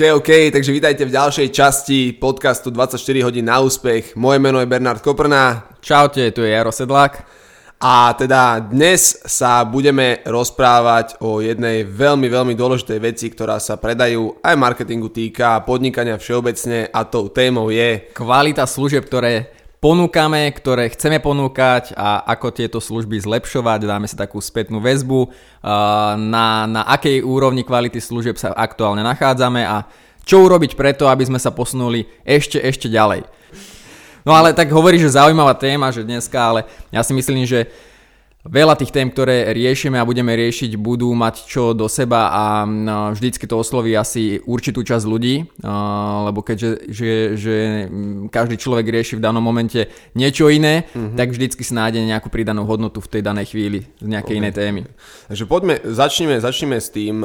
OK, OK, takže vítajte v ďalšej časti podcastu 24 hodín na úspech. Moje meno je Bernard Koprná. Čaute, tu je Jaro Sedlák. A teda dnes sa budeme rozprávať o jednej veľmi, veľmi dôležitej veci, ktorá sa predajú aj marketingu týka, podnikania všeobecne a tou témou je... Kvalita služieb, ktoré ponúkame, ktoré chceme ponúkať a ako tieto služby zlepšovať. Dáme si takú spätnú väzbu, na, na akej úrovni kvality služieb sa aktuálne nachádzame a čo urobiť preto, aby sme sa posunuli ešte, ešte ďalej. No ale tak hovorí, že zaujímavá téma, že dneska, ale ja si myslím, že Veľa tých tém, ktoré riešime a budeme riešiť, budú mať čo do seba a vždycky to osloví asi určitú časť ľudí, lebo keďže že, že každý človek rieši v danom momente niečo iné, mm-hmm. tak vždycky si nájde nejakú pridanú hodnotu v tej danej chvíli z nejakej okay. inej témy. Takže poďme, začneme, začneme s tým,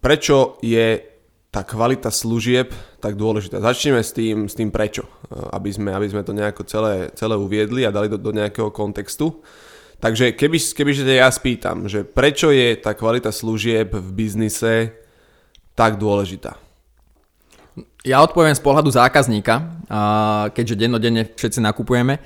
prečo je tá kvalita služieb tak dôležitá. Začneme s tým, s tým prečo, aby sme, aby sme to nejako celé, celé uviedli a dali do, do nejakého kontextu. Takže keby, keby že ja spýtam, že prečo je tá kvalita služieb v biznise tak dôležitá? Ja odpoviem z pohľadu zákazníka, keďže dennodenne všetci nakupujeme,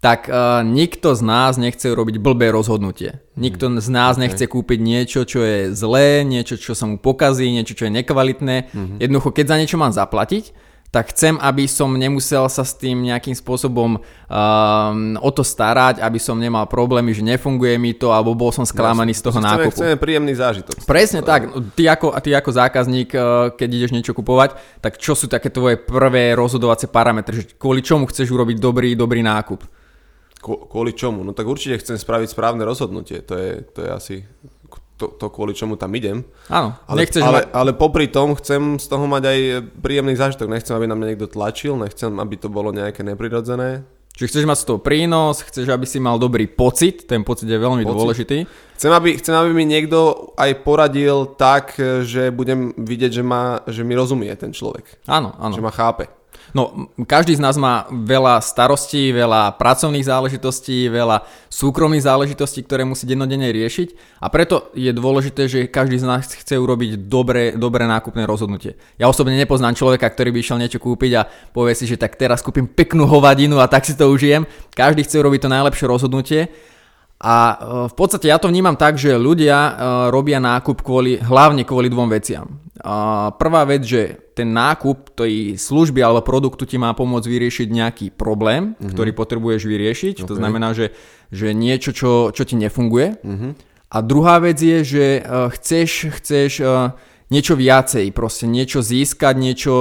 tak nikto z nás nechce robiť blbé rozhodnutie. Nikto z nás okay. nechce kúpiť niečo, čo je zlé, niečo, čo sa mu pokazí, niečo, čo je nekvalitné. Mm-hmm. Jednoducho, keď za niečo mám zaplatiť, tak chcem, aby som nemusel sa s tým nejakým spôsobom um, o to starať, aby som nemal problémy, že nefunguje mi to, alebo bol som sklamaný z toho chceme, nákupu. Chceme príjemný zážitok. Presne tak. Ty ako, ty ako zákazník, uh, keď ideš niečo kupovať, tak čo sú také tvoje prvé rozhodovacie parametre, že kvôli čomu chceš urobiť dobrý, dobrý nákup? Kvôli čomu? No tak určite chcem spraviť správne rozhodnutie. To je, to je asi to, to kvôli čomu tam idem. Áno, ale, nechceš ale, ma... ale popri tom chcem z toho mať aj príjemný zážitok. Nechcem, aby na mňa niekto tlačil, nechcem, aby to bolo nejaké neprirodzené. Čiže chceš mať z toho prínos, chceš, aby si mal dobrý pocit, ten pocit je veľmi pocit. dôležitý. Chcem aby, chcem, aby mi niekto aj poradil tak, že budem vidieť, že, ma, že mi rozumie ten človek. Áno, áno. Že ma chápe. No, každý z nás má veľa starostí, veľa pracovných záležitostí, veľa súkromných záležitostí, ktoré musí dennodenne riešiť a preto je dôležité, že každý z nás chce urobiť dobré, dobré nákupné rozhodnutie. Ja osobne nepoznám človeka, ktorý by išiel niečo kúpiť a povie si, že tak teraz kúpim peknú hovadinu a tak si to užijem. Každý chce urobiť to najlepšie rozhodnutie a e, v podstate ja to vnímam tak, že ľudia e, robia nákup kvôli, hlavne kvôli dvom veciam. Prvá vec, že ten nákup tej služby alebo produktu ti má pomôcť vyriešiť nejaký problém, mm-hmm. ktorý potrebuješ vyriešiť. Okay. To znamená, že, že niečo, čo, čo ti nefunguje. Mm-hmm. A druhá vec je, že chceš, chceš niečo viacej, proste niečo získať, niečo,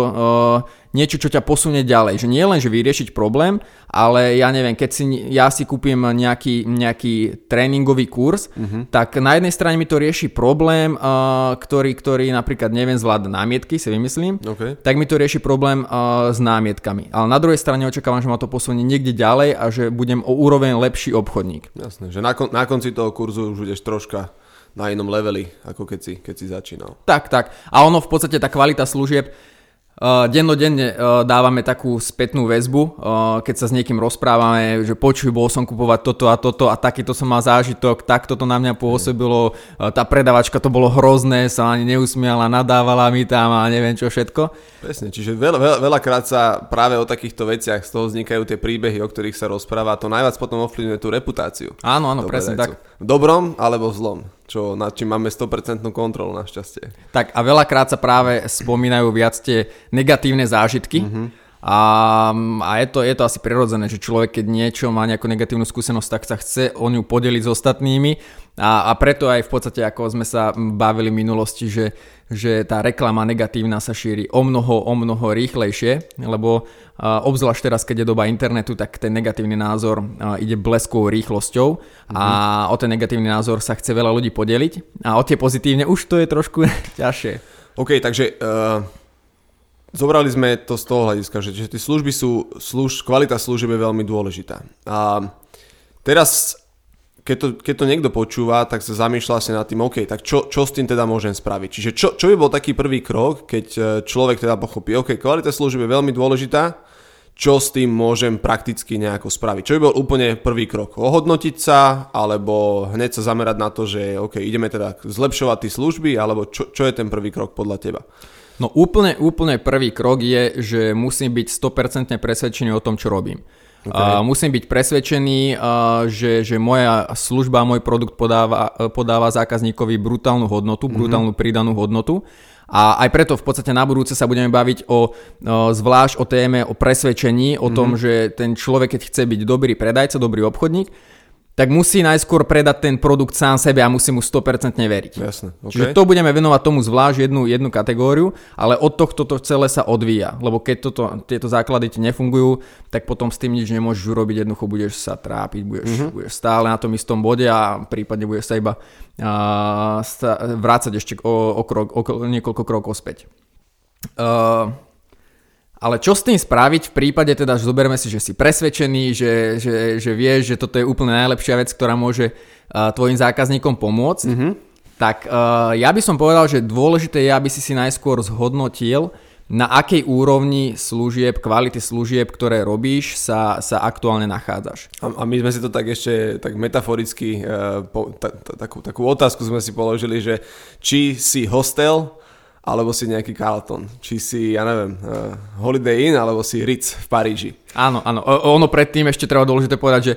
niečo, čo ťa posunie ďalej. Že nie len, že vyriešiť problém, ale ja neviem, keď si, ja si kúpim nejaký, nejaký tréningový kurz, uh-huh. tak na jednej strane mi to rieši problém, uh, ktorý, ktorý napríklad neviem zvládať námietky, si vymyslím, okay. tak mi to rieši problém uh, s námietkami. Ale na druhej strane očakávam, že ma to posunie niekde ďalej a že budem o úroveň lepší obchodník. Jasné, že na, kon, na konci toho kurzu už budeš troška na inom leveli, ako keď si, keď si začínal. Tak, tak. A ono v podstate tá kvalita služieb, Uh, dennodenne uh, dávame takú spätnú väzbu, uh, keď sa s niekým rozprávame, že počuj, bol som kupovať toto a toto a takýto som mal zážitok, tak toto na mňa pôsobilo, tá predavačka to bolo hrozné, sa ani neusmiala, nadávala mi tam a neviem čo všetko. Presne, čiže veľa, veľa, veľakrát sa práve o takýchto veciach z toho vznikajú tie príbehy, o ktorých sa rozpráva a to najviac potom ovplyvňuje tú reputáciu. Áno, áno, presne tak. V dobrom alebo v zlom čo, nad čím máme 100% kontrolu našťastie. Tak a veľakrát sa práve spomínajú viac tie negatívne zážitky. Mm-hmm. A, a je, to, je to asi prirodzené, že človek, keď niečo má nejakú negatívnu skúsenosť, tak sa chce o ňu podeliť s ostatnými. A, a preto aj v podstate, ako sme sa bavili v minulosti, že, že tá reklama negatívna sa šíri o mnoho, o mnoho rýchlejšie, lebo a, obzvlášť teraz, keď je doba internetu, tak ten negatívny názor a, ide bleskovou rýchlosťou mm-hmm. a mhm. o ten negatívny názor sa chce veľa ľudí podeliť a o tie pozitívne už to je trošku ťažšie. OK, takže uh, zobrali sme to z toho hľadiska, že, že tie služby sú, služ, kvalita služieb je veľmi dôležitá. A teraz, keď to, keď to niekto počúva, tak sa zamýšľa si nad tým, OK, tak čo, čo s tým teda môžem spraviť? Čiže čo, čo by bol taký prvý krok, keď e, človek teda pochopí, OK, kvalita služieb je veľmi dôležitá, čo s tým môžem prakticky nejako spraviť? Čo by bol úplne prvý krok? Ohodnotiť sa, alebo hneď sa zamerať na to, že OK, ideme teda zlepšovať tie služby, alebo čo, čo je ten prvý krok podľa teba? No úplne, úplne prvý krok je, že musím byť 100% presvedčený o tom, čo robím. Okay. Uh, musím byť presvedčený, uh, že, že moja služba, môj produkt podáva, podáva zákazníkovi brutálnu hodnotu, mm-hmm. brutálnu pridanú hodnotu. A aj preto v podstate na budúce sa budeme baviť o, o zvlášť o téme, o presvedčení, o mm-hmm. tom, že ten človek, keď chce byť dobrý predajca, dobrý obchodník, tak musí najskôr predať ten produkt sám sebe a musí mu 100% veriť. Jasne, okay. Čiže to budeme venovať tomu zvlášť jednu, jednu kategóriu, ale od tohto to celé sa odvíja, lebo keď toto, tieto základy ti nefungujú, tak potom s tým nič nemôžeš urobiť, jednoducho budeš sa trápiť, budeš, mm-hmm. budeš stále na tom istom bode a prípadne budeš sa iba uh, vrácať ešte o, o, krok, o niekoľko krokov späť. Uh, ale čo s tým spraviť v prípade teda, že zoberme si, že si presvedčený, že, že, že vieš, že toto je úplne najlepšia vec, ktorá môže uh, tvojim zákazníkom pomôcť, mm-hmm. tak uh, ja by som povedal, že dôležité je, aby si si najskôr zhodnotil, na akej úrovni služieb, kvality služieb, ktoré robíš, sa, sa aktuálne nachádzaš. A, a my sme si to tak ešte tak metaforicky, uh, po, ta, ta, takú, takú otázku sme si položili, že či si hostel, alebo si nejaký Carlton. Či si, ja neviem, uh, Holiday Inn, alebo si Ritz v Paríži. Áno, áno. O, ono predtým ešte treba dôležité povedať, že,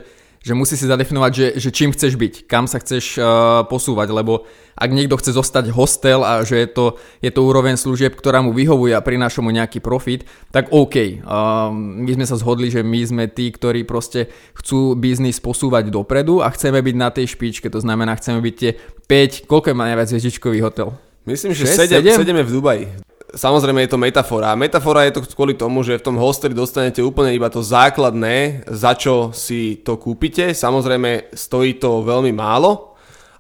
že musí si zadefinovať, že, že čím chceš byť, kam sa chceš uh, posúvať, lebo ak niekto chce zostať hostel a že je to, je to úroveň služieb, ktorá mu vyhovuje a prináša mu nejaký profit, tak OK. Uh, my sme sa zhodli, že my sme tí, ktorí proste chcú biznis posúvať dopredu a chceme byť na tej špičke, to znamená, chceme byť tie 5, koľko má najviac hviezdičkový hotel? Myslím, že 6, 7, 7? sedeme v Dubaji. Samozrejme je to metafora. A metafora je to kvôli tomu, že v tom hosteli dostanete úplne iba to základné, za čo si to kúpite. Samozrejme stojí to veľmi málo,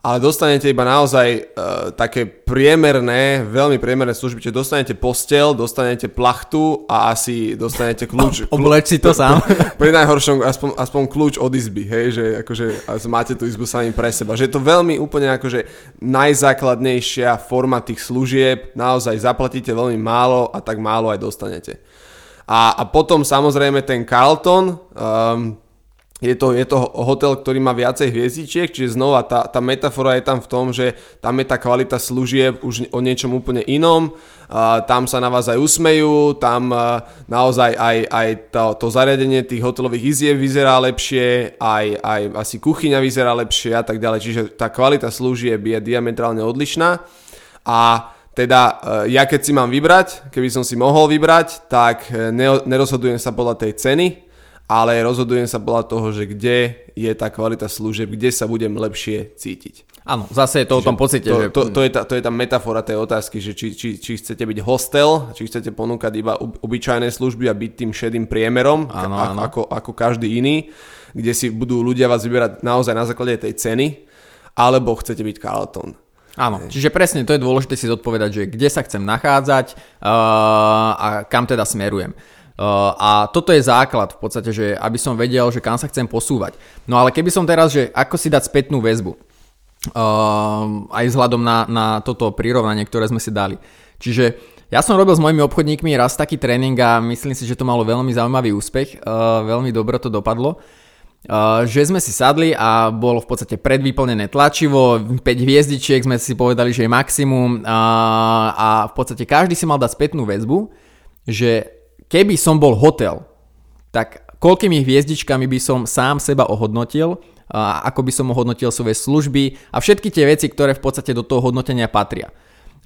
ale dostanete iba naozaj uh, také priemerné, veľmi priemerné služby, čiže dostanete postel, dostanete plachtu a asi dostanete kľúč. Obleč si to sám. Pri najhoršom aspoň, aspoň kľúč od izby, hej, že akože máte tú izbu sami pre seba. Že je to veľmi úplne akože najzákladnejšia forma tých služieb, naozaj zaplatíte veľmi málo a tak málo aj dostanete. A, a potom samozrejme ten Carlton, um, je to, je to hotel, ktorý má viacej hviezdičiek, čiže znova tá, tá metafora je tam v tom, že tam je tá kvalita služieb už o niečom úplne inom, a tam sa na vás aj usmejú, tam naozaj aj, aj to, to zariadenie tých hotelových izieb vyzerá lepšie, aj, aj asi kuchyňa vyzerá lepšie a tak ďalej, čiže tá kvalita služieb je diametrálne odlišná. A teda e, ja keď si mám vybrať, keby som si mohol vybrať, tak e, nerozhodujem sa podľa tej ceny, ale rozhodujem sa podľa toho, že kde je tá kvalita služieb, kde sa budem lepšie cítiť. Áno, zase je to Čiže o tom pocite. To, že... to, to, je tá, to je tá metafora tej otázky, že či, či, či chcete byť hostel, či chcete ponúkať iba obyčajné služby a byť tým šedým priemerom, áno, áno. Ako, ako každý iný, kde si budú ľudia vás vyberať naozaj na základe tej ceny, alebo chcete byť Carlton. Áno, čiže presne to je dôležité si zodpovedať, že kde sa chcem nachádzať uh, a kam teda smerujem. Uh, a toto je základ v podstate, že aby som vedel, že kam sa chcem posúvať. No ale keby som teraz, že ako si dať spätnú väzbu, uh, aj vzhľadom na, na toto prirovnanie, ktoré sme si dali. Čiže ja som robil s mojimi obchodníkmi raz taký tréning a myslím si, že to malo veľmi zaujímavý úspech, uh, veľmi dobre to dopadlo. Že sme si sadli a bolo v podstate predvyplnené tlačivo, 5 hviezdičiek sme si povedali, že je maximum a v podstate každý si mal dať spätnú väzbu, že keby som bol hotel, tak koľkými hviezdičkami by som sám seba ohodnotil, a ako by som ohodnotil svoje služby a všetky tie veci, ktoré v podstate do toho hodnotenia patria.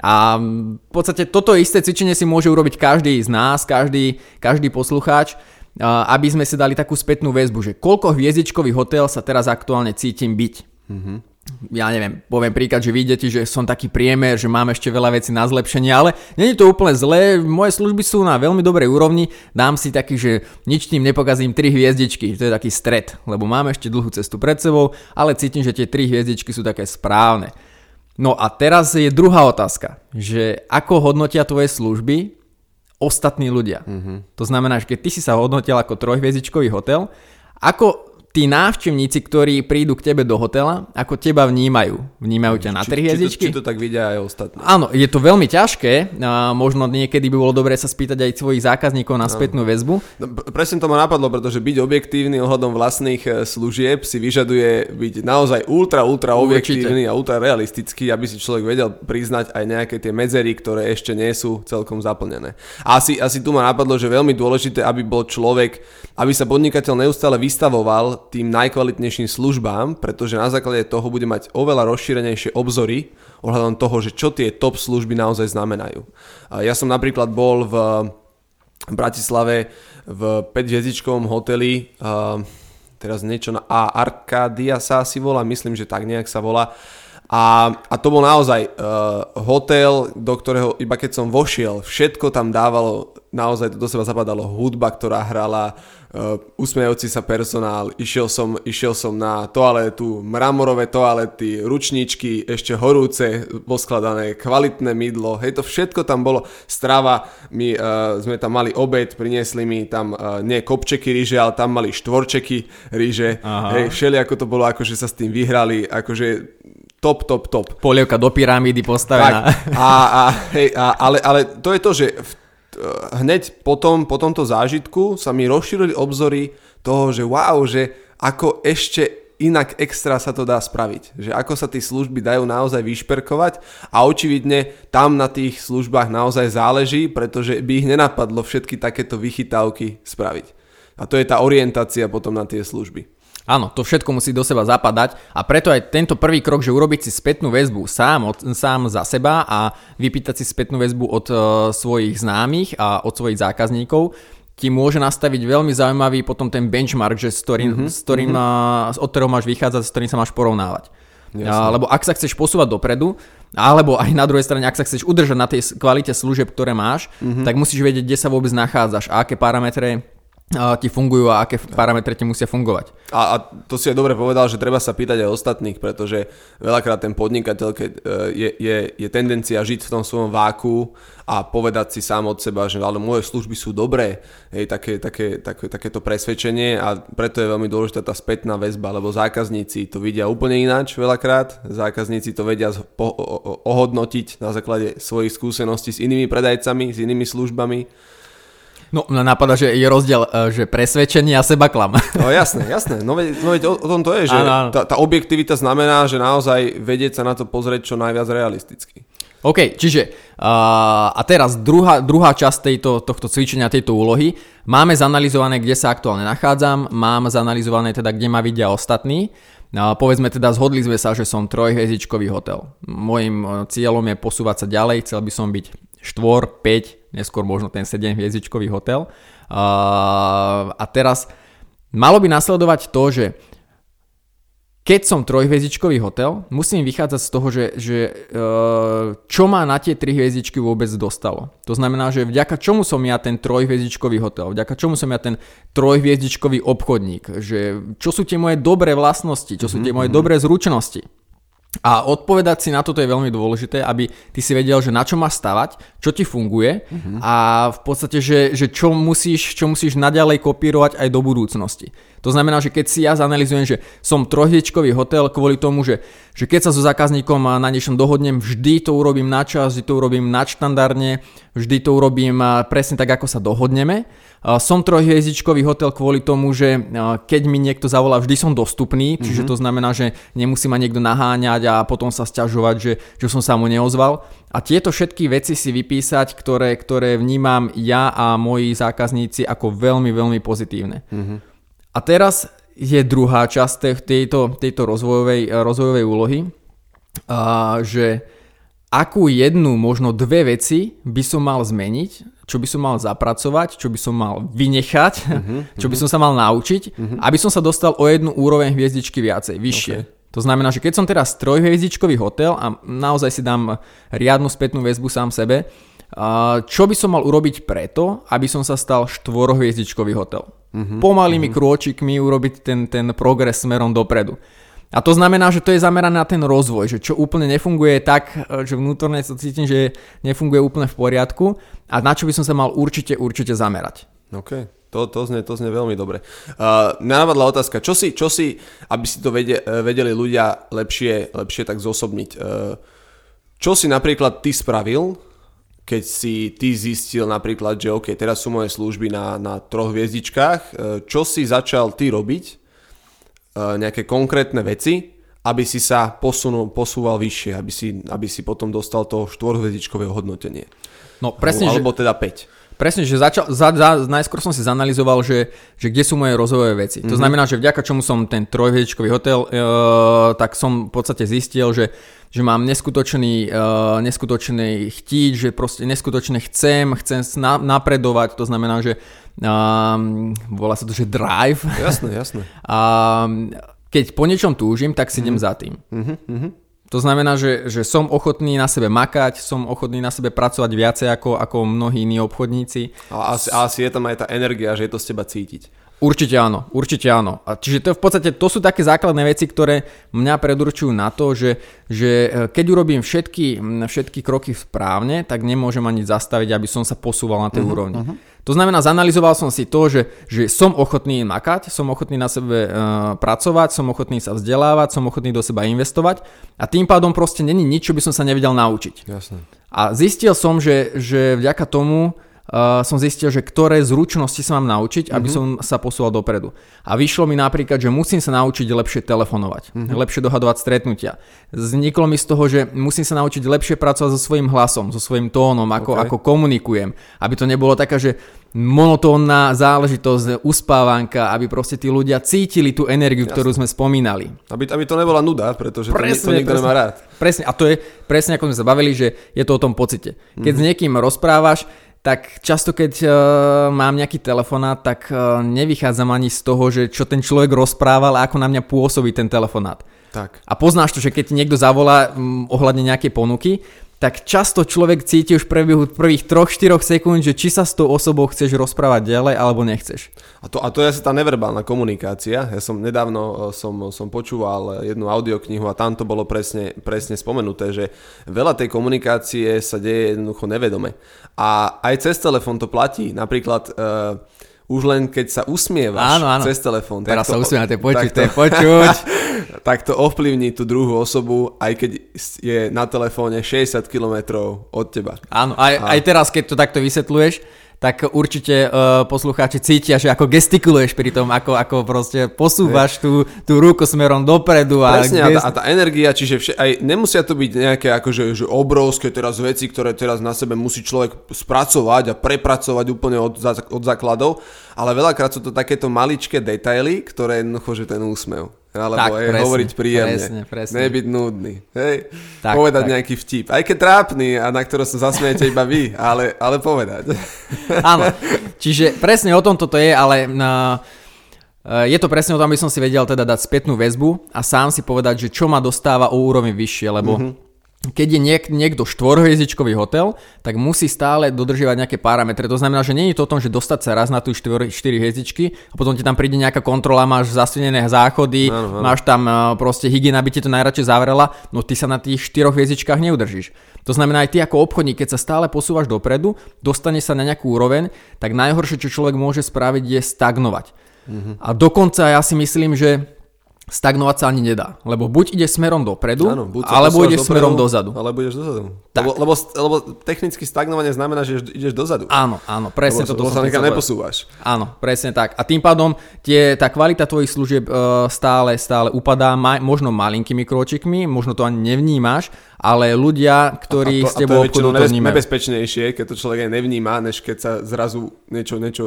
A v podstate toto isté cvičenie si môže urobiť každý z nás, každý, každý poslucháč, aby sme si dali takú spätnú väzbu, že koľko hviezdičkový hotel sa teraz aktuálne cítim byť. Mm-hmm ja neviem, poviem príklad, že vidíte, že som taký priemer, že mám ešte veľa vecí na zlepšenie, ale není to úplne zlé, moje služby sú na veľmi dobrej úrovni, dám si taký, že nič tým nepokazím 3 hviezdičky, to je taký stred, lebo mám ešte dlhú cestu pred sebou, ale cítim, že tie 3 hviezdičky sú také správne. No a teraz je druhá otázka, že ako hodnotia tvoje služby ostatní ľudia. Mm-hmm. To znamená, že keď ty si sa hodnotil ako trojhviezdičkový hotel, ako tí návštevníci, ktorí prídu k tebe do hotela, ako teba vnímajú. Vnímajú ťa na tri hviezdičky? Či, či, to, či to tak vidia aj ostatní. Áno, je to veľmi ťažké. A možno niekedy by bolo dobré sa spýtať aj svojich zákazníkov na spätnú väzbu. No, presne to ma napadlo, pretože byť objektívny ohľadom vlastných e, služieb si vyžaduje byť naozaj ultra, ultra objektívny Určite. a ultra realistický, aby si človek vedel priznať aj nejaké tie medzery, ktoré ešte nie sú celkom zaplnené. A asi, asi tu ma napadlo, že veľmi dôležité, aby bol človek, aby sa podnikateľ neustále vystavoval tým najkvalitnejším službám, pretože na základe toho bude mať oveľa rozšírenejšie obzory ohľadom toho, že čo tie top služby naozaj znamenajú. Ja som napríklad bol v Bratislave v 5-hviezdičkovom hoteli, teraz niečo na A, Arcadia sa asi volá, myslím, že tak nejak sa volá. A, a to bol naozaj uh, hotel, do ktorého iba keď som vošiel, všetko tam dávalo, naozaj to do seba zapadalo, hudba, ktorá hrala, uh, usmejúci sa personál, išiel som, išiel som na toaletu, mramorové toalety, ručníčky, ešte horúce, poskladané, kvalitné mydlo, hej, to všetko tam bolo, strava, my uh, sme tam mali obed, priniesli mi tam uh, nie kopčeky ríže, ale tam mali štvorčeky ríže, Aha. hej, všeli ako to bolo, akože sa s tým vyhrali, akože top, top, top. Polievka do pyramídy postavená. Tak, a, a, hej, a, ale, ale to je to, že v, hneď potom, po tomto zážitku sa mi rozšírili obzory toho, že wow, že ako ešte inak extra sa to dá spraviť. Že ako sa tie služby dajú naozaj vyšperkovať a očividne tam na tých službách naozaj záleží, pretože by ich nenapadlo všetky takéto vychytávky spraviť. A to je tá orientácia potom na tie služby. Áno, to všetko musí do seba zapadať a preto aj tento prvý krok, že urobiť si spätnú väzbu sám, od, sám za seba a vypýtať si spätnú väzbu od uh, svojich známych a od svojich zákazníkov, ti môže nastaviť veľmi zaujímavý potom ten benchmark, že s ktorým, mm-hmm. s ktorým, mm-hmm. od ktorého máš vychádzať, s ktorým sa máš porovnávať. Uh, lebo ak sa chceš posúvať dopredu, alebo aj na druhej strane, ak sa chceš udržať na tej kvalite služieb, ktoré máš, mm-hmm. tak musíš vedieť, kde sa vôbec nachádzaš a aké parametre ti fungujú a aké parametre ti musia fungovať. A, a to si aj dobre povedal, že treba sa pýtať aj ostatných, pretože veľakrát ten podnikateľ, keď e, je, je, je tendencia žiť v tom svojom váku a povedať si sám od seba, že ale moje služby sú dobré, hej, také, také, také, takéto presvedčenie a preto je veľmi dôležitá tá spätná väzba, lebo zákazníci to vidia úplne ináč veľakrát, zákazníci to vedia po, ohodnotiť na základe svojich skúseností s inými predajcami, s inými službami No, napadá, že je rozdiel, e, že presvedčenie a seba klam. No jasné, jasné. No veď, no veď o, o tom to je, že ano, ano. Tá, tá objektivita znamená, že naozaj vedieť sa na to pozrieť čo najviac realisticky. OK, čiže uh, a teraz druhá, druhá časť tejto, tohto cvičenia, tejto úlohy. Máme zanalizované, kde sa aktuálne nachádzam, mám zanalizované teda, kde ma vidia ostatní. No, povedzme teda, zhodli sme sa, že som trojhviezdičkový hotel. Mojím e, cieľom je posúvať sa ďalej, chcel by som byť 4, 5, neskôr možno ten 7 hviezdičkový hotel. A teraz malo by nasledovať to, že keď som trojhviezdičkový hotel, musím vychádzať z toho, že, že e, čo ma na tie tri hviezdičky vôbec dostalo. To znamená, že vďaka čomu som ja ten trojhviezdičkový hotel, vďaka čomu som ja ten trojhviezdičkový obchodník, že čo sú tie moje dobré vlastnosti, čo sú tie moje mhm. dobré zručnosti. A odpovedať si na toto je veľmi dôležité, aby ty si vedel, že na čo máš stavať, čo ti funguje uh-huh. a v podstate, že, že čo, musíš, čo musíš naďalej kopírovať aj do budúcnosti. To znamená, že keď si ja zanalizujem, že som trojhviečkový hotel kvôli tomu, že, že keď sa so zákazníkom na niečom dohodnem, vždy to urobím na čas, vždy to urobím nadštandardne, vždy to urobím presne tak, ako sa dohodneme, som trojhviezdičkový hotel kvôli tomu, že keď mi niekto zavolá, vždy som dostupný, čiže mm-hmm. to znamená, že nemusí ma niekto naháňať a potom sa sťažovať, že, že som sa mu neozval. A tieto všetky veci si vypísať, ktoré, ktoré vnímam ja a moji zákazníci ako veľmi, veľmi pozitívne. Mm-hmm. A teraz je druhá časť tejto, tejto rozvojovej, rozvojovej úlohy, a, že akú jednu, možno dve veci by som mal zmeniť, čo by som mal zapracovať, čo by som mal vynechať, uh-huh, čo by som sa mal naučiť, uh-huh. aby som sa dostal o jednu úroveň hviezdičky viacej, vyššie. Okay. To znamená, že keď som teraz trojhviezdičkový hotel a naozaj si dám riadnu spätnú väzbu sám sebe, čo by som mal urobiť preto, aby som sa stal štvorhviezdičkový hotel. Uh-huh, Pomalými uh-huh. krôčikmi urobiť ten, ten progres smerom dopredu. A to znamená, že to je zamerané na ten rozvoj, že čo úplne nefunguje tak, e, že vnútorne sa cítim, že nefunguje úplne v poriadku a na čo by som sa mal určite, určite zamerať. OK. To, to, znie, to znie veľmi dobre. Uh, napadla otázka, čo si, čo si, aby si to vedie, vedeli ľudia lepšie, lepšie tak zosobniť. Uh, čo si napríklad ty spravil, keď si ty zistil napríklad, že OK, teraz sú moje služby na, na troch hviezdičkách, uh, čo si začal ty robiť, uh, nejaké konkrétne veci, aby si sa posunul, posúval vyššie, aby si, aby si potom dostal to štvorhviezdičkové hodnotenie. No presne, alebo, že... alebo teda 5. Presne, že začal, za, za, najskôr som si zanalizoval, že, že kde sú moje rozvojové veci. Mm-hmm. To mhm. znamená, že vďaka čomu som ten trojhviezdičkový hotel, e, tak som v podstate zistil, že, že mám neskutočný, e, neskutočný chtíť, že proste neskutočne chcem, chcem na, napredovať, to znamená, že um, volá sa to, že drive. Jasné, jasné. A keď po niečom túžim, tak si idem mm-hmm. za tým. Mm-hmm. To znamená, že, že som ochotný na sebe makať, som ochotný na sebe pracovať viacej ako, ako mnohí iní obchodníci. A asi, a asi je tam aj tá energia, že je to z teba cítiť. Určite áno, určite áno. A čiže to v podstate to sú také základné veci, ktoré mňa predurčujú na to, že, že e, keď urobím všetky, všetky kroky správne, tak nemôžem ani zastaviť, aby som sa posúval na tej uh-huh, úrovni. Uh-huh. To znamená, zanalizoval som si to, že, že som ochotný makať, som ochotný na sebe uh, pracovať, som ochotný sa vzdelávať, som ochotný do seba investovať a tým pádom proste není nič, čo by som sa nevedel naučiť. Jasne. A zistil som, že, že vďaka tomu uh, som zistil, že ktoré zručnosti sa mám naučiť, aby mm-hmm. som sa posúval dopredu. A vyšlo mi napríklad, že musím sa naučiť lepšie telefonovať, mm-hmm. lepšie dohadovať stretnutia. Vzniklo mi z toho, že musím sa naučiť lepšie pracovať so svojím hlasom, so svojím tónom, ako, okay. ako komunikujem. Aby to nebolo taká, že monotónna záležitosť, uspávanka, aby proste tí ľudia cítili tú energiu, Jasne. ktorú sme spomínali. Aby, aby to nebola nuda, pretože presne, to, to nikto presne, nemá rád. Presne, a to je presne ako sme sa bavili, že je to o tom pocite. Keď mm. s niekým rozprávaš, tak často keď uh, mám nejaký telefonát, tak uh, nevychádzam ani z toho, že čo ten človek rozprával a ako na mňa pôsobí ten telefonát. Tak. A poznáš to, že keď niekto zavolá um, ohľadne nejakej ponuky, tak často človek cíti už v prvých 3-4 sekúnd, že či sa s tou osobou chceš rozprávať ďalej alebo nechceš. A to, a to je asi tá neverbálna komunikácia. Ja som nedávno e, som, som počúval jednu audioknihu a tam to bolo presne, presne spomenuté, že veľa tej komunikácie sa deje jednoducho nevedome. A aj cez telefón to platí. Napríklad uh, už len keď sa usmievaš áno, áno. cez telefón. Teraz sa to je počuť, to je počuť. Tak to ovplyvní tú druhú osobu, aj keď je na telefóne 60 km od teba. Áno, aj, a... aj teraz, keď to takto vysvetľuješ, tak určite uh, poslucháči cítia, že ako gestikuluješ pri tom, ako, ako proste posúvaš tú, tú ruku smerom dopredu. A Presne, gest... a, tá, a tá energia, čiže vše, aj nemusia to byť nejaké akože, že obrovské teraz veci, ktoré teraz na sebe musí človek spracovať a prepracovať úplne od, od základov, ale veľakrát sú to takéto maličké detaily, ktoré jednoducho, že ten úsmev alebo tak, aj presne, hovoriť príjemne. Presne, presne. Nebyť nudný. Hej? Tak, povedať tak. nejaký vtip. Aj keď trápny a na ktorý sa zasmiete iba vy, ale, ale povedať. Áno. Čiže presne o tom toto je, ale na, e, je to presne o tom, aby som si vedel teda dať spätnú väzbu a sám si povedať, že čo ma dostáva o úroveň vyššie, lebo mm-hmm keď je niek, niekto štvorhviezdičkový hotel, tak musí stále dodržiavať nejaké parametre. To znamená, že nie je to o tom, že dostať sa raz na tú 4, 4 hviezdičky a potom ti tam príde nejaká kontrola, máš zasvinené záchody, ano, ano. máš tam e, proste hygiena, by ti to najradšej zavrela, no ty sa na tých 4 hviezdičkách neudržíš. To znamená aj ty ako obchodník, keď sa stále posúvaš dopredu, dostane sa na nejakú úroveň, tak najhoršie, čo človek môže spraviť, je stagnovať. Mm-hmm. A dokonca ja si myslím, že stagnovať sa ani nedá. Lebo buď ide smerom dopredu, Áno, buď alebo ideš dopredu, smerom dozadu. Alebo ideš dozadu. Tak. Lebo, lebo, lebo technicky stagnovanie znamená, že ideš dozadu. Áno, áno, presne lebo, toto. Lebo sa nekam neposúvaš. Áno, presne tak. A tým pádom tie, tá kvalita tvojich služieb uh, stále, stále upadá, ma, možno malinkými kročikmi, možno to ani nevnímaš, ale ľudia, ktorí a, a to, s tebou obchodujú, to vnímajú. nebezpečnejšie, keď to človek aj nevníma, než keď sa zrazu niečo, niečo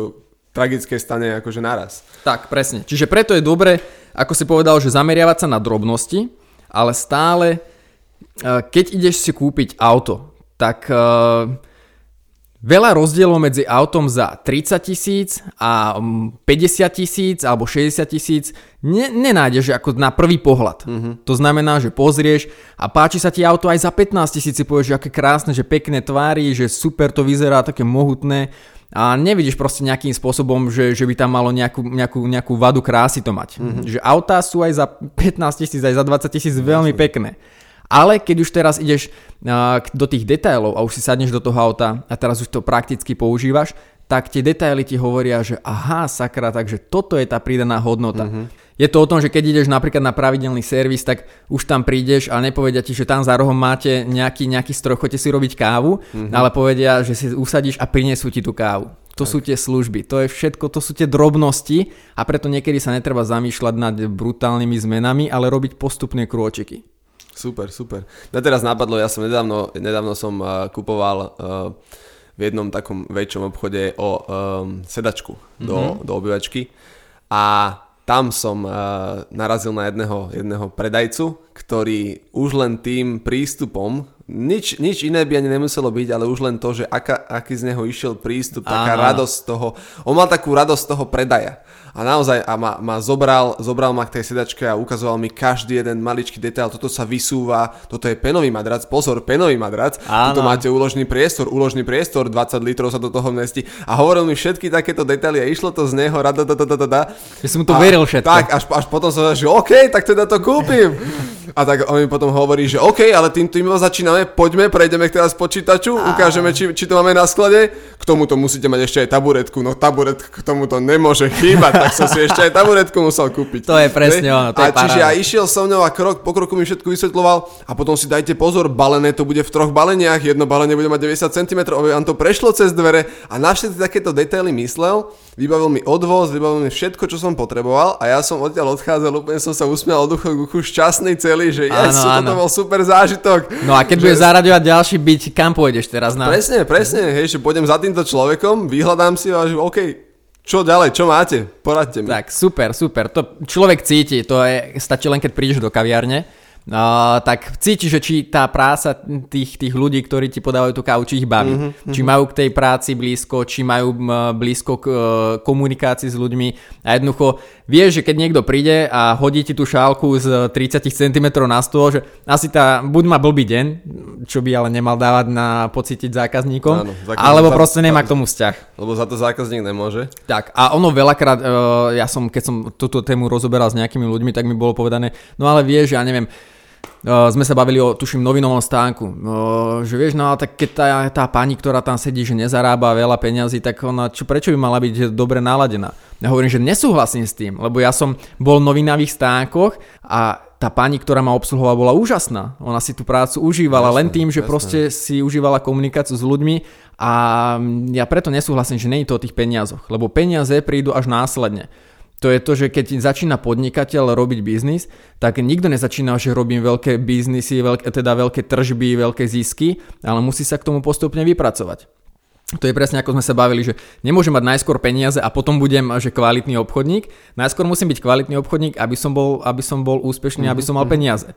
tragické stane akože naraz. Tak, presne. Čiže preto je dobre, ako si povedal, že zameriavať sa na drobnosti, ale stále, eh, keď ideš si kúpiť auto, tak eh, veľa rozdielov medzi autom za 30 tisíc a 50 mm, tisíc alebo 60 tisíc ne, nenájdeš ako na prvý pohľad. Mm-hmm. To znamená, že pozrieš a páči sa ti auto aj za 15 tisíc, si povieš, že aké krásne, že pekné tvári, že super to vyzerá, také mohutné a nevidíš proste nejakým spôsobom, že, že by tam malo nejakú, nejakú, nejakú vadu krásy to mať. Mm-hmm. Že autá sú aj za 15 tisíc, aj za 20 tisíc veľmi pekné. Ale keď už teraz ideš uh, do tých detailov a už si sadneš do toho auta a teraz už to prakticky používaš, tak tie detaily ti hovoria, že aha, sakra, takže toto je tá pridaná hodnota. Mm-hmm. Je to o tom, že keď ideš napríklad na pravidelný servis, tak už tam prídeš a nepovedia ti, že tam za rohom máte nejaký, nejaký stroj, chodte si robiť kávu, mm-hmm. ale povedia, že si usadíš a prinesú ti tú kávu. To tak. sú tie služby, to je všetko, to sú tie drobnosti a preto niekedy sa netreba zamýšľať nad brutálnymi zmenami, ale robiť postupné krôčiky. Super, super. Na teraz napadlo, ja som nedávno, nedávno som uh, kupoval uh, v jednom takom väčšom obchode o um, sedačku mm-hmm. do, mhm. do obývačky a tam som uh, narazil na jedného, jedného predajcu, ktorý už len tým prístupom, nič, nič iné by ani nemuselo byť, ale už len to, že aká, aký z neho išiel prístup, taká Aha. radosť toho, on mal takú radosť toho predaja a naozaj a ma, ma zobral, zobral ma k tej sedačke a ukazoval mi každý jeden maličký detail, toto sa vysúva, toto je penový madrac, pozor, penový madrac, tu máte úložný priestor, úložný priestor, 20 litrov sa do toho mestí a hovoril mi všetky takéto detaily a išlo to z neho, rada, da, da, da, da. Ja som mu to veril všetko. Tak, až, až potom som že OK, tak teda to kúpim. A tak on mi potom hovorí, že OK, ale tým tým začíname, poďme, prejdeme teraz počítaču, ukážeme, či, či to máme na sklade. K tomuto musíte mať ešte aj taburetku, no taburetka k tomuto nemôže chýbať, tak som si ešte aj taburetku musel kúpiť. To je presne ono, to a je čiže ja išiel so mnou a krok po kroku mi všetko vysvetloval a potom si dajte pozor, balené to bude v troch baleniach, jedno balenie bude mať 90 cm, aby vám to prešlo cez dvere. A na všetky takéto detaily myslel, vybavil mi odvoz, vybavil mi všetko, čo som potreboval a ja som odtiaľ odchádzal, úplne som sa usmial od duchu k šťastný celý že yes, áno, áno. toto bol super zážitok. No a keď že... bude zaraďovať ďalší byť, kam pôjdeš teraz? Na... Presne, presne, hej, že pôjdem za týmto človekom, vyhľadám si a že OK, čo ďalej, čo máte? Poradte mi. Tak, super, super. To človek cíti, to je, stačí len keď prídeš do kaviarne Uh, tak cíti, že či tá práca tých, tých ľudí, ktorí ti podávajú tú kávu, či ich baví. Mm-hmm. Či majú k tej práci blízko, či majú blízko k uh, komunikácii s ľuďmi. A jednoducho vieš, že keď niekto príde a hodí ti tú šálku z 30 cm na stôl, že asi tá, buď má blbý deň, čo by ale nemal dávať na pocítiť zákazníkom, Áno, zákazník alebo za, proste nemá k tomu vzťah. Lebo za to zákazník nemôže. Tak a ono veľakrát, uh, ja som, keď som túto tému rozoberal s nejakými ľuďmi, tak mi bolo povedané, no ale vieš, ja neviem, Uh, sme sa bavili o, tuším, novinovom stánku. Uh, že vieš, no tak keď tá, tá pani, ktorá tam sedí, že nezarába veľa peňazí, tak ona, čo, prečo by mala byť dobre naladená? Ja hovorím, že nesúhlasím s tým, lebo ja som bol v novinavých stánkoch a tá pani, ktorá ma obsluhovala, bola úžasná. Ona si tú prácu užívala jasne, len tým, že jasne. proste si užívala komunikáciu s ľuďmi a ja preto nesúhlasím, že je to o tých peniazoch, lebo peniaze prídu až následne to je to, že keď začína podnikateľ robiť biznis, tak nikto nezačína, že robím veľké biznisy, veľké, teda veľké tržby, veľké zisky, ale musí sa k tomu postupne vypracovať. To je presne ako sme sa bavili, že nemôžem mať najskôr peniaze a potom budem že kvalitný obchodník. Najskôr musím byť kvalitný obchodník, aby som bol, aby som bol úspešný, mm-hmm. aby som mal mhm. peniaze.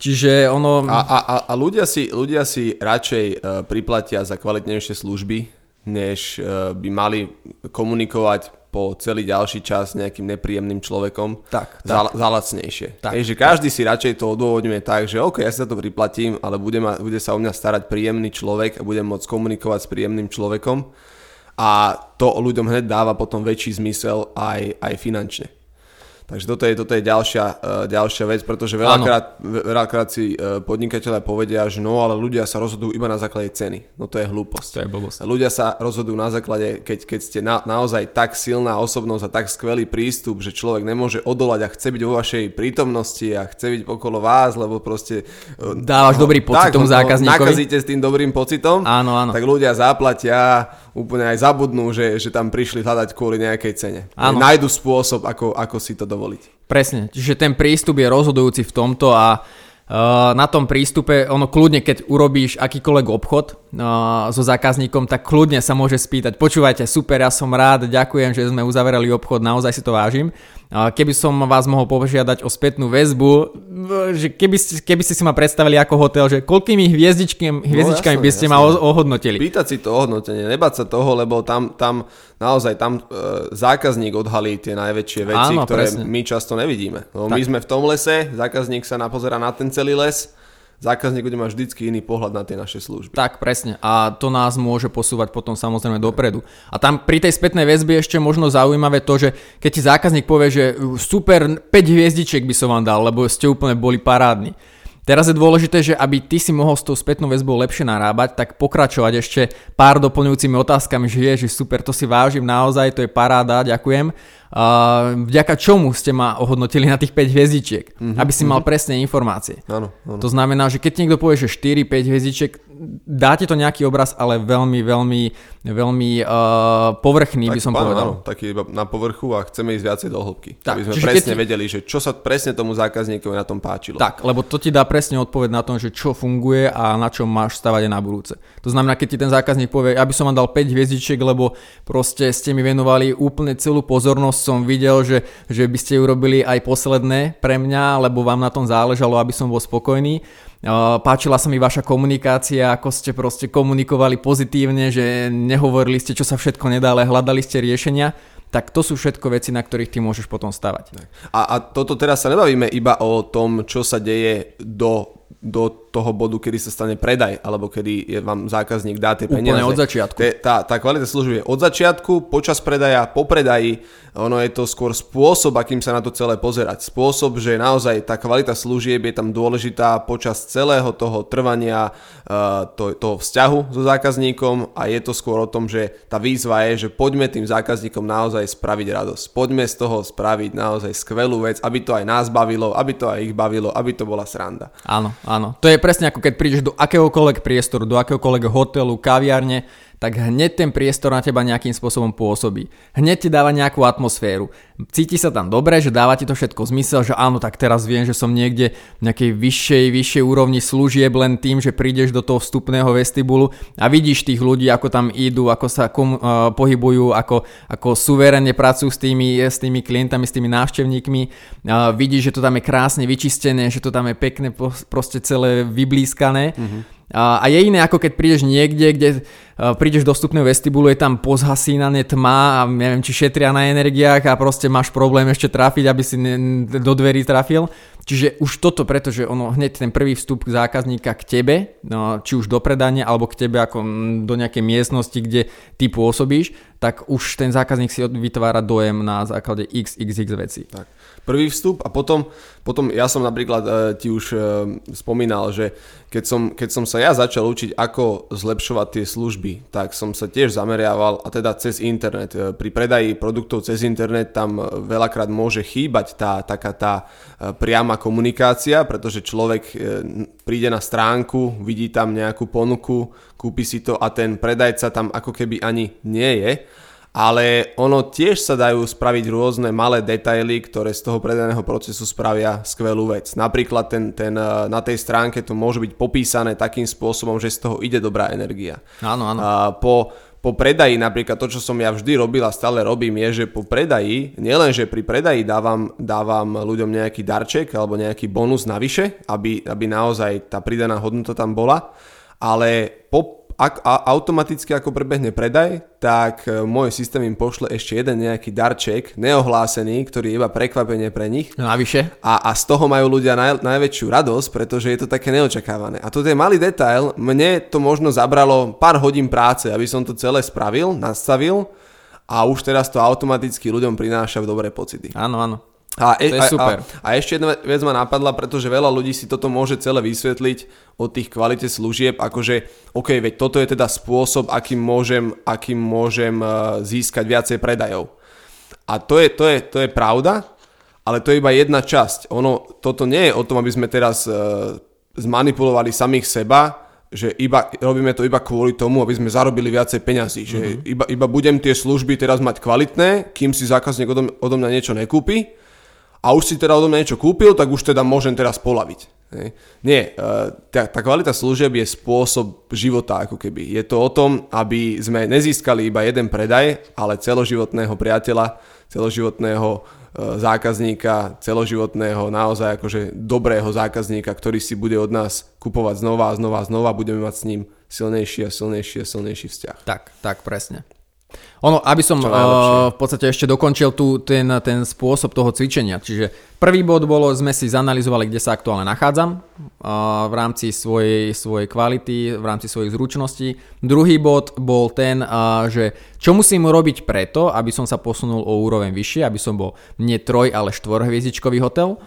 Čiže ono... A, a, a ľudia, si, ľudia si radšej uh, priplatia za kvalitnejšie služby, než uh, by mali komunikovať po celý ďalší čas nejakým nepríjemným človekom tak, za, tak. za lacnejšie. Tak, Takže každý tak. si radšej to odôvodňuje tak, že OK, ja si za to priplatím, ale bude, ma, bude sa o mňa starať príjemný človek a budem môcť komunikovať s príjemným človekom a to ľuďom hneď dáva potom väčší zmysel aj, aj finančne. Takže toto je, toto je ďalšia, uh, ďalšia vec, pretože veľakrát, veľakrát si uh, podnikateľe povedia, že no ale ľudia sa rozhodujú iba na základe ceny. No to je hlúposť. To je blbosť. Ľudia sa rozhodujú na základe, keď, keď ste na, naozaj tak silná osobnosť a tak skvelý prístup, že človek nemôže odolať a chce byť vo vašej prítomnosti a chce byť okolo vás, lebo proste... Uh, Dávaš no, dobrý pocit tak, tomu zákazníkovi. Nakazíte s tým dobrým pocitom, áno, áno. tak ľudia zaplatia úplne aj zabudnú, že, že tam prišli hľadať kvôli nejakej cene. Áno. Nájdu spôsob, ako, ako si to dovoliť. Presne, čiže ten prístup je rozhodujúci v tomto a Uh, na tom prístupe, ono kľudne, keď urobíš akýkoľvek obchod uh, so zákazníkom, tak kľudne sa môže spýtať, počúvajte, super, ja som rád, ďakujem, že sme uzaverali obchod, naozaj si to vážim. Keby som vás mohol požiadať o spätnú väzbu, že keby, ste, keby ste si ma predstavili ako hotel, že koľkými hviezdičkami, hviezdičkami no, by ste jasne. ma ohodnotili? Pýtať si to ohodnotenie, nebať sa toho, lebo tam, tam naozaj tam e, zákazník odhalí tie najväčšie veci, Áno, ktoré presne. my často nevidíme. No, my sme v tom lese, zákazník sa napozera na ten celý les, zákazník bude mať vždycky iný pohľad na tie naše služby. Tak, presne. A to nás môže posúvať potom samozrejme dopredu. A tam pri tej spätnej väzbe ešte možno zaujímavé to, že keď ti zákazník povie, že super 5 hviezdičiek by som vám dal, lebo ste úplne boli parádni Teraz je dôležité, že aby ty si mohol s tou spätnou väzbou lepšie narábať, tak pokračovať ešte pár doplňujúcimi otázkami, že je, že super, to si vážim naozaj, to je paráda, ďakujem. Uh, vďaka čomu ste ma ohodnotili na tých 5 hviezdičiek, mm-hmm, aby si mal mm-hmm. presné informácie. Áno, áno. To znamená, že keď niekto povie, že 4-5 hviezdičiek, dáte to nejaký obraz, ale veľmi, veľmi, veľmi uh, povrchný tak, by som áno, povedal. Áno, taký iba na povrchu a chceme ísť viacej do hĺbky. Tak, aby sme presne keď- vedeli, že čo sa presne tomu zákazníkovi na tom páčilo. Tak, lebo to ti dá presne odpoveď na tom, že čo funguje a na čom máš stavať na budúce. To znamená, keď ti ten zákazník povie, aby som vám dal 5 hviezdičiek, lebo proste ste mi venovali úplne celú pozornosť, som videl, že, že by ste urobili aj posledné pre mňa, lebo vám na tom záležalo, aby som bol spokojný. Páčila sa mi vaša komunikácia, ako ste proste komunikovali pozitívne, že nehovorili ste, čo sa všetko nedá, ale hľadali ste riešenia. Tak to sú všetko veci, na ktorých ty môžeš potom stavať. A, a toto teraz sa nebavíme iba o tom, čo sa deje do, do toho bodu, kedy sa stane predaj, alebo kedy je vám zákazník dá tie Úplne peniaze. od začiatku. Te, tá, tá kvalita služieb je od začiatku, počas predaja, po predaji. Ono je to skôr spôsob, akým sa na to celé pozerať. Spôsob, že naozaj tá kvalita služieb je tam dôležitá počas celého toho trvania uh, to, toho vzťahu so zákazníkom a je to skôr o tom, že tá výzva je, že poďme tým zákazníkom naozaj spraviť radosť. Poďme z toho spraviť naozaj skvelú vec, aby to aj nás bavilo, aby to aj ich bavilo, aby to bola sranda. Áno, áno. To je presne ako keď prídeš do akéhokoľvek priestoru, do akéhokoľvek hotelu, kaviarne, tak hneď ten priestor na teba nejakým spôsobom pôsobí. Hneď ti dáva nejakú atmosféru. Cíti sa tam dobre, že dáva ti to všetko zmysel, že áno, tak teraz viem, že som niekde v nejakej vyššej, vyššej úrovni služieb len tým, že prídeš do toho vstupného vestibulu a vidíš tých ľudí, ako tam idú, ako sa kom, uh, pohybujú, ako, ako suverene pracujú s tými, s tými klientami, s tými návštevníkmi. Uh, vidíš, že to tam je krásne vyčistené, že to tam je pekne proste celé vyblískané. A, a je iné ako keď prídeš niekde, kde uh, prídeš do vstupného vestibulu, je tam pozhasínané tma a neviem, či šetria na energiách a proste máš problém ešte trafiť, aby si do dverí trafil. Čiže už toto, pretože ono hneď ten prvý vstup zákazníka k tebe, no, či už do predania alebo k tebe ako do nejakej miestnosti, kde ty pôsobíš, tak už ten zákazník si vytvára dojem na základe XXX vecí. Tak. Prvý vstup a potom, potom ja som napríklad e, ti už e, spomínal, že keď som, keď som sa ja začal učiť, ako zlepšovať tie služby, tak som sa tiež zameriaval, a teda cez internet. E, Pri predaji produktov cez internet tam veľakrát môže chýbať tá taká tá priama komunikácia, pretože človek príde na stránku, vidí tam nejakú ponuku, kúpi si to a ten predajca tam ako keby ani nie je ale ono tiež sa dajú spraviť rôzne malé detaily, ktoré z toho predajného procesu spravia skvelú vec. Napríklad ten, ten, eh, na tej stránke to môže byť popísané takým spôsobom, že z toho ide dobrá energia. Áno, áno. A po, po predaji, napríklad to, čo som ja vždy robil a stále robím, je, že po predaji, nielen, že pri predaji dávam, dávam ľuďom nejaký darček alebo nejaký bonus navyše, aby, aby naozaj tá pridaná hodnota tam bola, ale po ak, a, automaticky ako prebehne predaj, tak e, môj systém im pošle ešte jeden nejaký darček, neohlásený, ktorý je iba prekvapenie pre nich. Navyše? A, a z toho majú ľudia naj, najväčšiu radosť, pretože je to také neočakávané. A toto je malý detail, mne to možno zabralo pár hodín práce, aby som to celé spravil, nastavil a už teraz to automaticky ľuďom prináša dobré pocity. Áno, áno. A, e, To je a, super. A, a ešte jedna vec ma napadla, pretože veľa ľudí si toto môže celé vysvetliť o tých kvalite služieb, akože OK, veď toto je teda spôsob, akým môžem, akým môžem eh, získať viacej predajov. A to je, to je, to je pravda, ale to je iba jedna časť. Ono, toto nie je o tom, aby sme teraz uh, zmanipulovali samých seba, že iba, robíme to iba kvôli tomu, aby sme zarobili viacej peňazí. Že Mhm. iba, iba budem tie služby teraz mať kvalitné, kým si zákazník odo, odo mňa niečo nekúpi a už si teda odo mňa niečo kúpil, tak už teda môžem teraz polaviť. Hej. Nie, e, tá, tá kvalita služieb je spôsob života ako keby. Je to o tom, aby sme nezískali iba jeden predaj, ale celoživotného priateľa, celoživotného e, zákazníka, celoživotného naozaj akože dobrého zákazníka, ktorý si bude od nás kupovať znova a znova a znova, budeme mať s ním silnejší a silnejší a silnejší vzťah. Tak, tak, presne. Ono, aby som uh, v podstate ešte dokončil tu ten, ten spôsob toho cvičenia. Čiže prvý bod bolo, sme si zanalizovali, kde sa aktuálne nachádzam uh, v rámci svojej, svojej kvality, v rámci svojich zručností. Druhý bod bol ten, uh, že čo musím urobiť preto, aby som sa posunul o úroveň vyššie, aby som bol nie troj, ale štvorhviezdičkový hotel.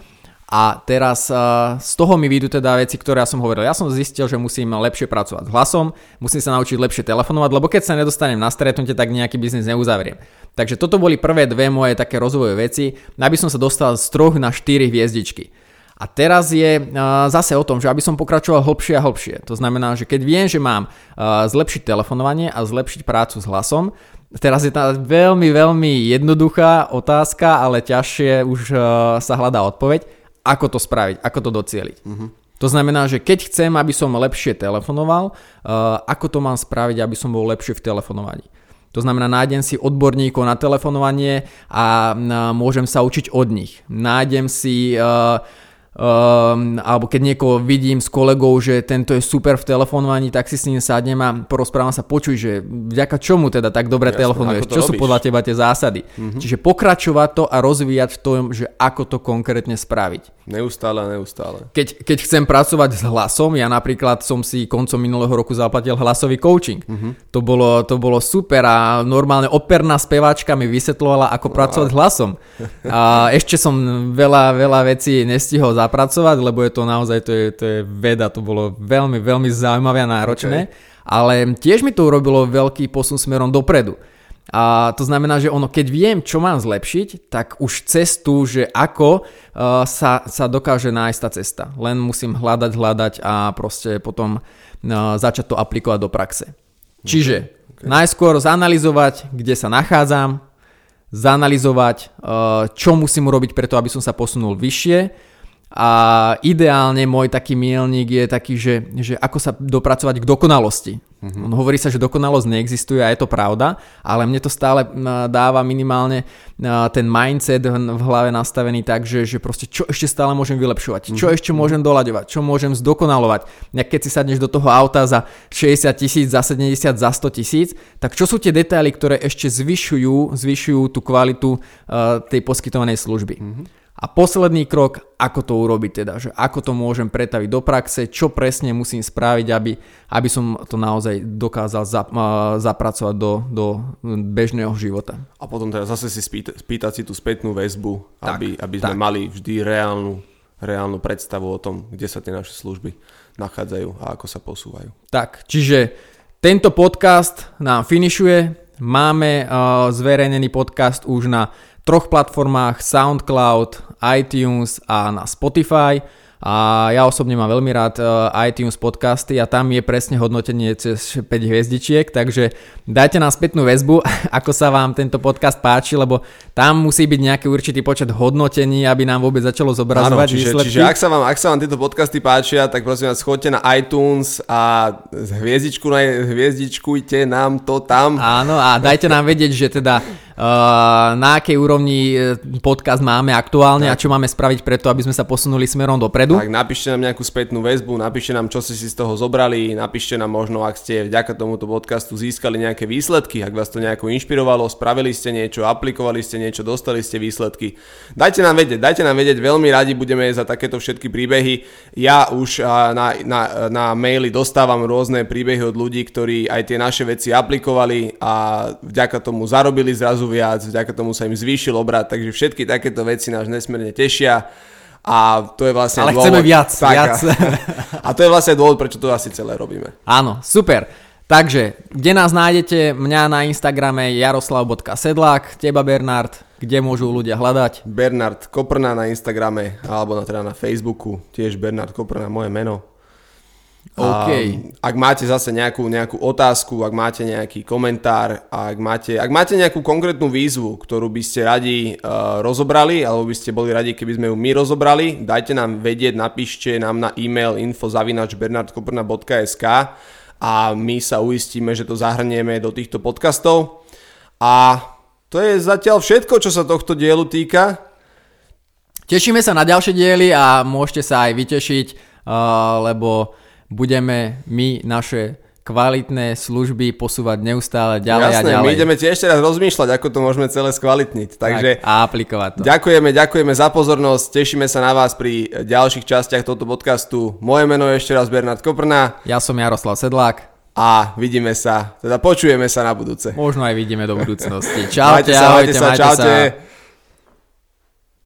A teraz uh, z toho mi vyjdú teda veci, ktoré ja som hovoril. Ja som zistil, že musím lepšie pracovať s hlasom, musím sa naučiť lepšie telefonovať, lebo keď sa nedostanem na stretnutie, tak nejaký biznis neuzavriem. Takže toto boli prvé dve moje také rozvojové veci, aby som sa dostal z troch na 4 hviezdičky. A teraz je uh, zase o tom, že aby som pokračoval hlbšie a hlbšie. To znamená, že keď viem, že mám uh, zlepšiť telefonovanie a zlepšiť prácu s hlasom, Teraz je tá veľmi, veľmi jednoduchá otázka, ale ťažšie už sa hľadá odpoveď ako to spraviť, ako to docieliť. Uh-huh. To znamená, že keď chcem, aby som lepšie telefonoval, uh, ako to mám spraviť, aby som bol lepšie v telefonovaní. To znamená, nájdem si odborníkov na telefonovanie a uh, môžem sa učiť od nich. Nájdem si uh, Um, alebo keď niekoho vidím s kolegou, že tento je super v telefonovaní, tak si s ním sadnem a porozprávam sa, počuj, že vďaka čomu teda tak dobre Jasne, telefonuješ, čo robíš? sú podľa teba tie zásady. Mm-hmm. Čiže pokračovať to a rozvíjať v tom, že ako to konkrétne spraviť. Neustále a neustále. Keď, keď chcem pracovať s hlasom, ja napríklad som si koncom minulého roku zaplatil hlasový coaching. Mm-hmm. To, bolo, to bolo super a normálne operná speváčka mi vysvetlovala, ako wow. pracovať s hlasom. A ešte som veľa, veľa vecí nestihol zapracovať, lebo je to naozaj, to je, to je veda, to bolo veľmi, veľmi zaujímavé a náročné, okay. ale tiež mi to urobilo veľký posun smerom dopredu. A to znamená, že ono, keď viem, čo mám zlepšiť, tak už cestu, že ako uh, sa, sa dokáže nájsť tá cesta. Len musím hľadať, hľadať a proste potom uh, začať to aplikovať do praxe. Čiže okay. najskôr zanalizovať, kde sa nachádzam, zanalizovať, uh, čo musím urobiť preto, aby som sa posunul vyššie, a ideálne môj taký mielník je taký, že, že ako sa dopracovať k dokonalosti. Mm-hmm. On hovorí sa, že dokonalosť neexistuje a je to pravda, ale mne to stále dáva minimálne ten mindset v hlave nastavený tak, že, že proste čo ešte stále môžem vylepšovať, čo mm-hmm. ešte môžem doľaďovať, čo môžem zdokonalovať. Keď si sadneš do toho auta za 60 tisíc, za 70, za 100 tisíc, tak čo sú tie detaily, ktoré ešte zvyšujú, zvyšujú tú kvalitu uh, tej poskytovanej služby. Mm-hmm. A posledný krok, ako to urobiť teda, že ako to môžem pretaviť do praxe, čo presne musím spraviť, aby, aby som to naozaj dokázal za, uh, zapracovať do, do bežného života. A potom teda zase si spýta, spýtať si tú spätnú väzbu, tak, aby, aby sme tak. mali vždy reálnu, reálnu predstavu o tom, kde sa tie naše služby nachádzajú a ako sa posúvajú. Tak, čiže tento podcast nám finišuje, máme uh, zverejnený podcast už na troch platformách SoundCloud, iTunes a na Spotify. A ja osobne mám veľmi rád e, iTunes podcasty a tam je presne hodnotenie cez 5 hviezdičiek, takže dajte nám spätnú väzbu, ako sa vám tento podcast páči, lebo tam musí byť nejaký určitý počet hodnotení, aby nám vôbec začalo zobrazovať Áno, čiže, výsledky. Čiže ak sa, vám, ak sa vám tieto podcasty páčia, tak prosím vás, chodte na iTunes a hviezdičku, hviezdičkujte nám to tam. Áno a dajte nám vedieť, že teda na akej úrovni e, podcast máme aktuálne tak. a čo máme spraviť preto, aby sme sa posunuli smerom dopredu. Tak napíšte nám nejakú spätnú väzbu, napíšte nám, čo ste si z toho zobrali, napíšte nám možno, ak ste vďaka tomuto podcastu získali nejaké výsledky, ak vás to nejako inšpirovalo, spravili ste niečo, aplikovali ste niečo, dostali ste výsledky. Dajte nám vedieť, dajte nám vedieť, veľmi radi budeme za takéto všetky príbehy. Ja už na, na, na maily dostávam rôzne príbehy od ľudí, ktorí aj tie naše veci aplikovali a vďaka tomu zarobili zrazu zrazu viac, vďaka tomu sa im zvýšil obrad, takže všetky takéto veci nás nesmierne tešia. A to je vlastne Ale dôvod, chceme viac, tak, viac. A, a to je vlastne dôvod, prečo to asi celé robíme. Áno, super. Takže, kde nás nájdete? Mňa na Instagrame jaroslav.sedlák, teba Bernard, kde môžu ľudia hľadať? Bernard Koprna na Instagrame, alebo na, teda na Facebooku, tiež Bernard Koprna, moje meno. Okay. ak máte zase nejakú, nejakú otázku, ak máte nejaký komentár, ak máte, ak máte nejakú konkrétnu výzvu, ktorú by ste radi uh, rozobrali, alebo by ste boli radi, keby sme ju my rozobrali, dajte nám vedieť, napíšte nám na e-mail info.bernardkoprna.sk a my sa uistíme, že to zahrnieme do týchto podcastov. A to je zatiaľ všetko, čo sa tohto dielu týka. Tešíme sa na ďalšie diely a môžete sa aj vytešiť, uh, lebo budeme my naše kvalitné služby posúvať neustále ďalej Jasné, a ďalej. my ideme tiež teraz rozmýšľať, ako to môžeme celé skvalitniť. Takže tak, a aplikovať to. Ďakujeme, ďakujeme za pozornosť, tešíme sa na vás pri ďalších častiach tohto podcastu. Moje meno je ešte raz Bernard Koprna. Ja som Jaroslav Sedlák. A vidíme sa, teda počujeme sa na budúce. Možno aj vidíme do budúcnosti. Čaute, majte sa, ahojte, majte sa. Čaute. sa.